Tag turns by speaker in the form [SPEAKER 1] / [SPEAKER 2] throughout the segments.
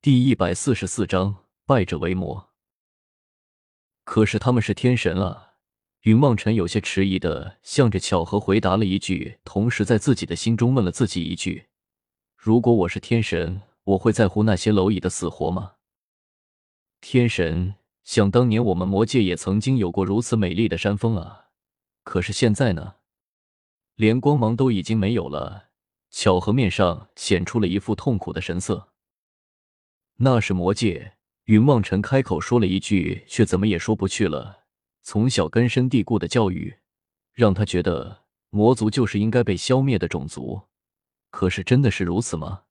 [SPEAKER 1] 第一百四十四章败者为魔。可是他们是天神啊！云望尘有些迟疑的向着巧合回答了一句，同时在自己的心中问了自己一句：如果我是天神，我会在乎那些蝼蚁的死活吗？天神，想当年我们魔界也曾经有过如此美丽的山峰啊！可是现在呢？连光芒都已经没有了。巧合面上显出了一副痛苦的神色。那是魔界，云望尘开口说了一句，却怎么也说不去了。从小根深蒂固的教育，让他觉得魔族就是应该被消灭的种族。可是真的是如此吗？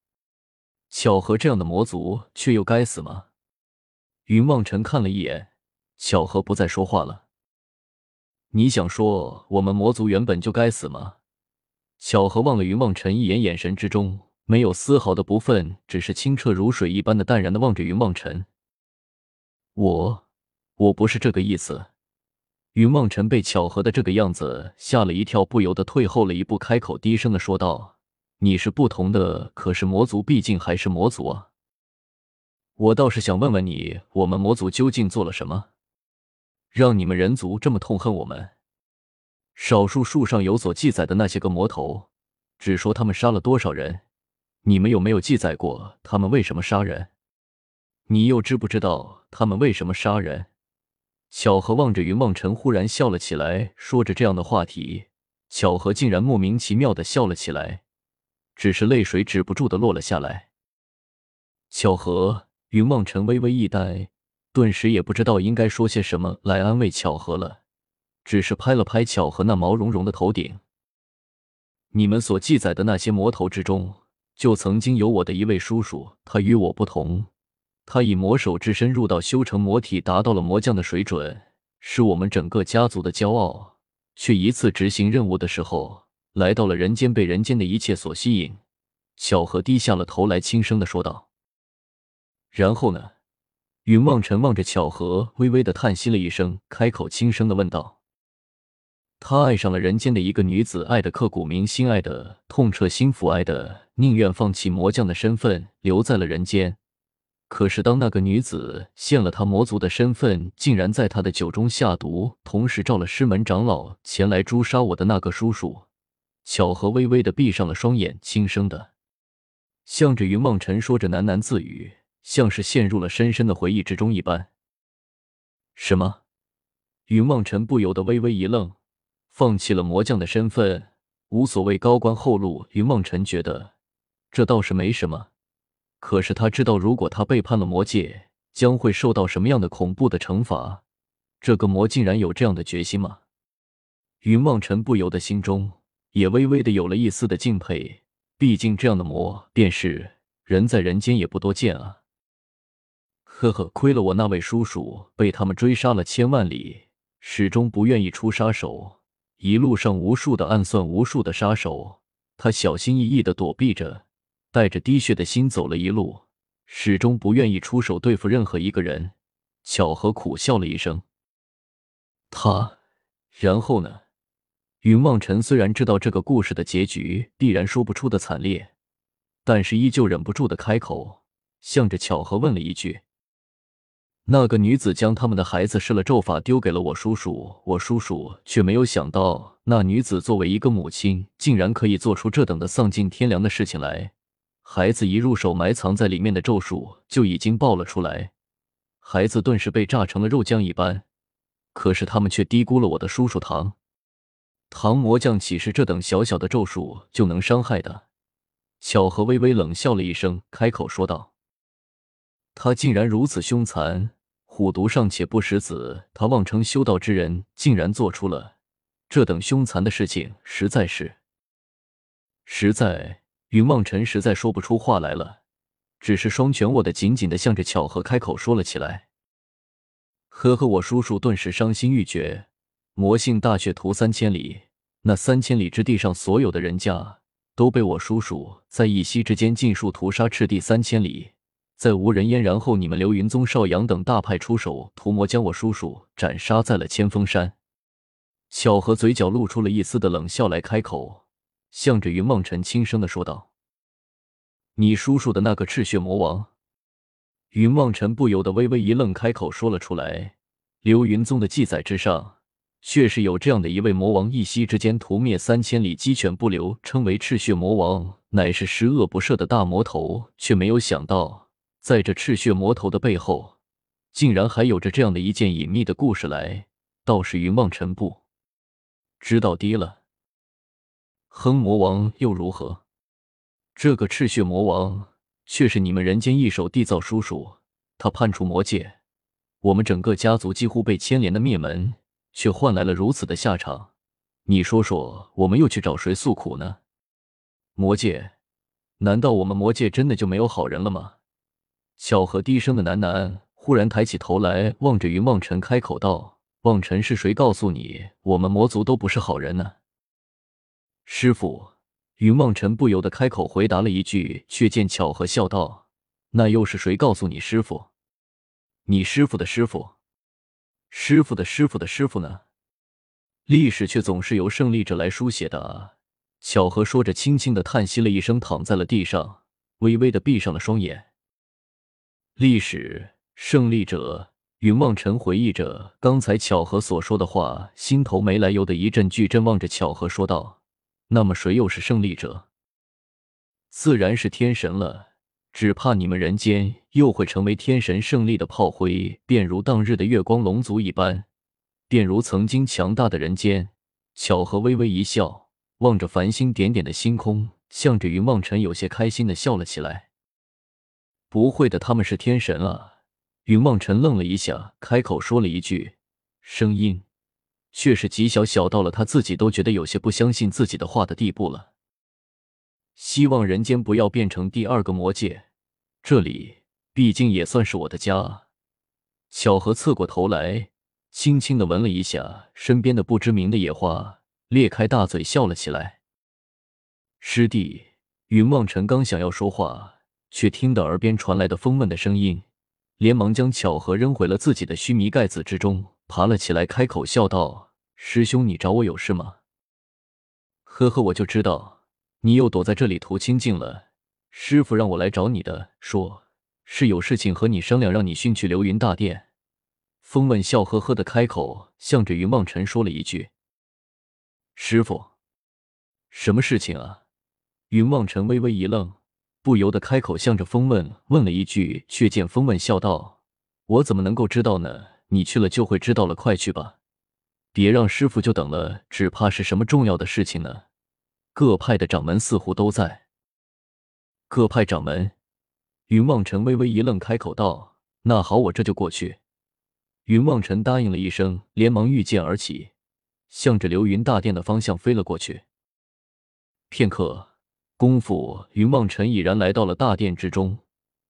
[SPEAKER 1] 巧合这样的魔族，却又该死吗？云望尘看了一眼巧合，不再说话了。你想说我们魔族原本就该死吗？巧合望了云望尘一眼，眼神之中没有丝毫的不忿，只是清澈如水一般的淡然的望着云望尘。我，我不是这个意思。云望尘被巧合的这个样子吓了一跳，不由得退后了一步，开口低声的说道：“你是不同的，可是魔族毕竟还是魔族啊。我倒是想问问你，我们魔族究竟做了什么，让你们人族这么痛恨我们？”少数树上有所记载的那些个魔头，只说他们杀了多少人，你们有没有记载过他们为什么杀人？你又知不知道他们为什么杀人？巧合望着云望尘，忽然笑了起来。说着这样的话题，巧合竟然莫名其妙的笑了起来，只是泪水止不住的落了下来。巧合，云望尘微微一呆，顿时也不知道应该说些什么来安慰巧合了。只是拍了拍巧合那毛茸茸的头顶。你们所记载的那些魔头之中，就曾经有我的一位叔叔。他与我不同，他以魔手之身入道修成魔体，达到了魔将的水准，是我们整个家族的骄傲。却一次执行任务的时候，来到了人间，被人间的一切所吸引。巧合低下了头来，轻声的说道：“然后呢？”云望尘望着巧合，微微的叹息了一声，开口轻声的问道。他爱上了人间的一个女子，爱的刻骨铭心，爱的痛彻心腑，爱的宁愿放弃魔将的身份留在了人间。可是当那个女子现了他魔族的身份，竟然在他的酒中下毒，同时召了师门长老前来诛杀我的那个叔叔。巧合微微的闭上了双眼，轻声的向着云望尘说着喃喃自语，像是陷入了深深的回忆之中一般。什么？云望尘不由得微微一愣。放弃了魔将的身份，无所谓高官厚禄。云梦尘觉得这倒是没什么，可是他知道，如果他背叛了魔界，将会受到什么样的恐怖的惩罚。这个魔竟然有这样的决心吗？云梦尘不由得心中也微微的有了一丝的敬佩。毕竟这样的魔，便是人在人间也不多见啊。呵呵，亏了我那位叔叔被他们追杀了千万里，始终不愿意出杀手。一路上无数的暗算，无数的杀手，他小心翼翼的躲避着，带着滴血的心走了一路，始终不愿意出手对付任何一个人。巧合苦笑了一声。他，然后呢？云望尘虽然知道这个故事的结局必然说不出的惨烈，但是依旧忍不住的开口，向着巧合问了一句。那个女子将他们的孩子施了咒法，丢给了我叔叔。我叔叔却没有想到，那女子作为一个母亲，竟然可以做出这等的丧尽天良的事情来。孩子一入手，埋藏在里面的咒术就已经爆了出来，孩子顿时被炸成了肉酱一般。可是他们却低估了我的叔叔唐唐魔将，岂是这等小小的咒术就能伤害的？巧合微微冷笑了一声，开口说道：“他竟然如此凶残。”虎毒尚且不食子，他妄称修道之人，竟然做出了这等凶残的事情，实在是……实在，云望尘实在说不出话来了，只是双拳握得紧紧的，向着巧合开口说了起来：“呵呵，我叔叔顿时伤心欲绝，魔性大血屠三千里，那三千里之地上所有的人家都被我叔叔在一夕之间尽数屠杀，赤地三千里。”再无人烟，然后你们流云宗、少阳等大派出手屠魔，将我叔叔斩杀在了千峰山。巧合嘴角露出了一丝的冷笑来，开口向着云梦辰轻声的说道：“你叔叔的那个赤血魔王。”云梦尘不由得微微一愣，开口说了出来：“流云宗的记载之上，确实有这样的一位魔王，一夕之间屠灭三千里，鸡犬不留，称为赤血魔王，乃是十恶不赦的大魔头。却没有想到，在这赤血魔头的背后，竟然还有着这样的一件隐秘的故事来。倒是云望尘不知道低了。哼，魔王又如何？这个赤血魔王。”却是你们人间一手缔造叔叔，他叛出魔界，我们整个家族几乎被牵连的灭门，却换来了如此的下场。你说说，我们又去找谁诉苦呢？魔界？难道我们魔界真的就没有好人了吗？巧合低声的喃喃，忽然抬起头来，望着云望尘，开口道：“望尘是谁告诉你，我们魔族都不是好人呢？”师傅。云望尘不由得开口回答了一句，却见巧合笑道：“那又是谁告诉你师傅？你师傅的师傅，师傅的师傅的师傅呢？历史却总是由胜利者来书写的！”巧合说着，轻轻的叹息了一声，躺在了地上，微微的闭上了双眼。历史胜利者，云望尘回忆着刚才巧合所说的话，心头没来由的一阵剧震，望着巧合说道。那么谁又是胜利者？自然是天神了。只怕你们人间又会成为天神胜利的炮灰，便如当日的月光龙族一般，便如曾经强大的人间。巧合微微一笑，望着繁星点点的星空，向着云望尘有些开心的笑了起来。不会的，他们是天神啊！云望尘愣了一下，开口说了一句，声音。却是极小，小到了他自己都觉得有些不相信自己的话的地步了。希望人间不要变成第二个魔界，这里毕竟也算是我的家。巧合侧过头来，轻轻的闻了一下身边的不知名的野花，裂开大嘴笑了起来。师弟，云望尘刚想要说话，却听得耳边传来的风问的声音，连忙将巧合扔回了自己的须弥盖子之中，爬了起来，开口笑道。师兄，你找我有事吗？呵呵，我就知道你又躲在这里图清静了。师傅让我来找你的，说是有事情和你商量，让你迅去流云大殿。风问笑呵呵的开口，向着云望尘说了一句：“师傅，什么事情啊？”云望尘微微一愣，不由得开口向着风问问了一句，却见风问笑道：“我怎么能够知道呢？你去了就会知道了，快去吧。”别让师傅就等了，只怕是什么重要的事情呢。各派的掌门似乎都在。各派掌门，云望尘微微一愣，开口道：“那好，我这就过去。”云望尘答应了一声，连忙御剑而起，向着流云大殿的方向飞了过去。片刻功夫，云望尘已然来到了大殿之中，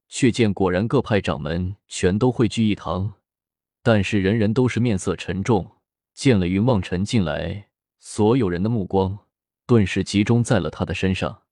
[SPEAKER 1] 却见果然各派掌门全都汇聚一堂，但是人人都是面色沉重。见了云望尘进来，所有人的目光顿时集中在了他的身上。